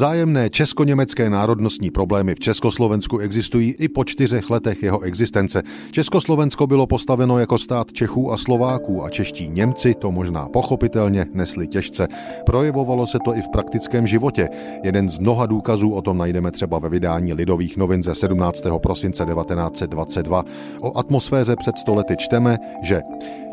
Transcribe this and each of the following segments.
Vzájemné česko-německé národnostní problémy v Československu existují i po čtyřech letech jeho existence. Československo bylo postaveno jako stát Čechů a Slováků a čeští Němci to možná pochopitelně nesli těžce. Projevovalo se to i v praktickém životě. Jeden z mnoha důkazů o tom najdeme třeba ve vydání Lidových novin ze 17. prosince 1922. O atmosféře před stolety čteme, že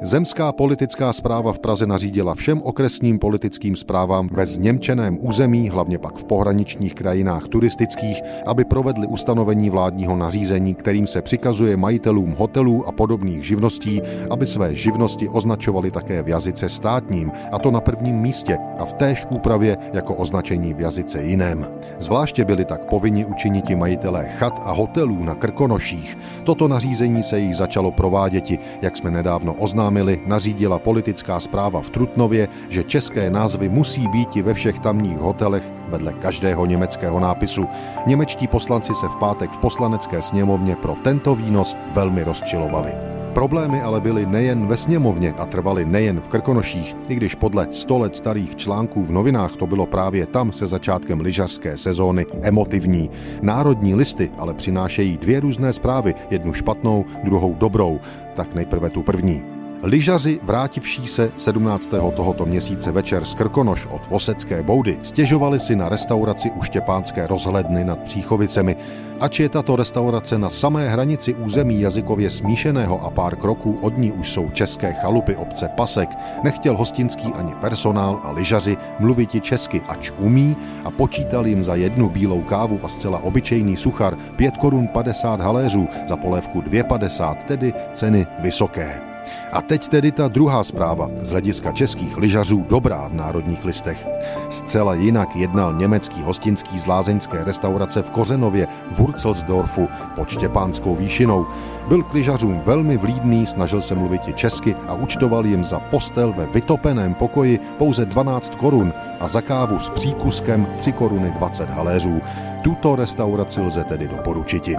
Zemská politická zpráva v Praze nařídila všem okresním politickým zprávám ve zněmčeném území, hlavně pak v pohraničních krajinách turistických, aby provedli ustanovení vládního nařízení, kterým se přikazuje majitelům hotelů a podobných živností, aby své živnosti označovali také v jazyce státním, a to na prvním místě a v též úpravě jako označení v jazyce jiném. Zvláště byli tak povinni učiniti majitelé chat a hotelů na Krkonoších. Toto nařízení se jich začalo prováděti, jak jsme nedávno oznámili, nařídila politická zpráva v Trutnově, že české názvy musí být i ve všech tamních hotelech vedle každého německého nápisu. Němečtí poslanci se v pátek v poslanecké sněmovně pro tento výnos velmi rozčilovali. Problémy ale byly nejen ve sněmovně a trvaly nejen v Krkonoších, i když podle 100 let starých článků v novinách to bylo právě tam se začátkem lyžařské sezóny emotivní. Národní listy ale přinášejí dvě různé zprávy, jednu špatnou, druhou dobrou. Tak nejprve tu první. Lyžaři vrátivší se 17. tohoto měsíce večer z Krkonoš od Vosecké boudy stěžovali si na restauraci u Štěpánské rozhledny nad Příchovicemi. Ač je tato restaurace na samé hranici území jazykově smíšeného a pár kroků od ní už jsou české chalupy obce Pasek, nechtěl hostinský ani personál a lyžaři mluviti česky, ač umí a počítal jim za jednu bílou kávu a zcela obyčejný suchar 5 korun 50 haléřů, za polévku 2,50, tedy ceny vysoké. A teď tedy ta druhá zpráva, z hlediska českých lyžařů dobrá v národních listech. Zcela jinak jednal německý hostinský z lázeňské restaurace v Kořenově v Wurzelsdorfu pod Štěpánskou výšinou. Byl k lyžařům velmi vlídný, snažil se mluvit i česky a účtoval jim za postel ve vytopeném pokoji pouze 12 korun a za kávu s příkuskem 3 koruny 20 haléřů. Tuto restauraci lze tedy doporučiti.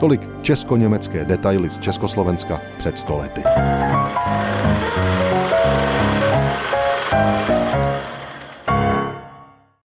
Tolik česko-německé detaily z Československa před stolety. You.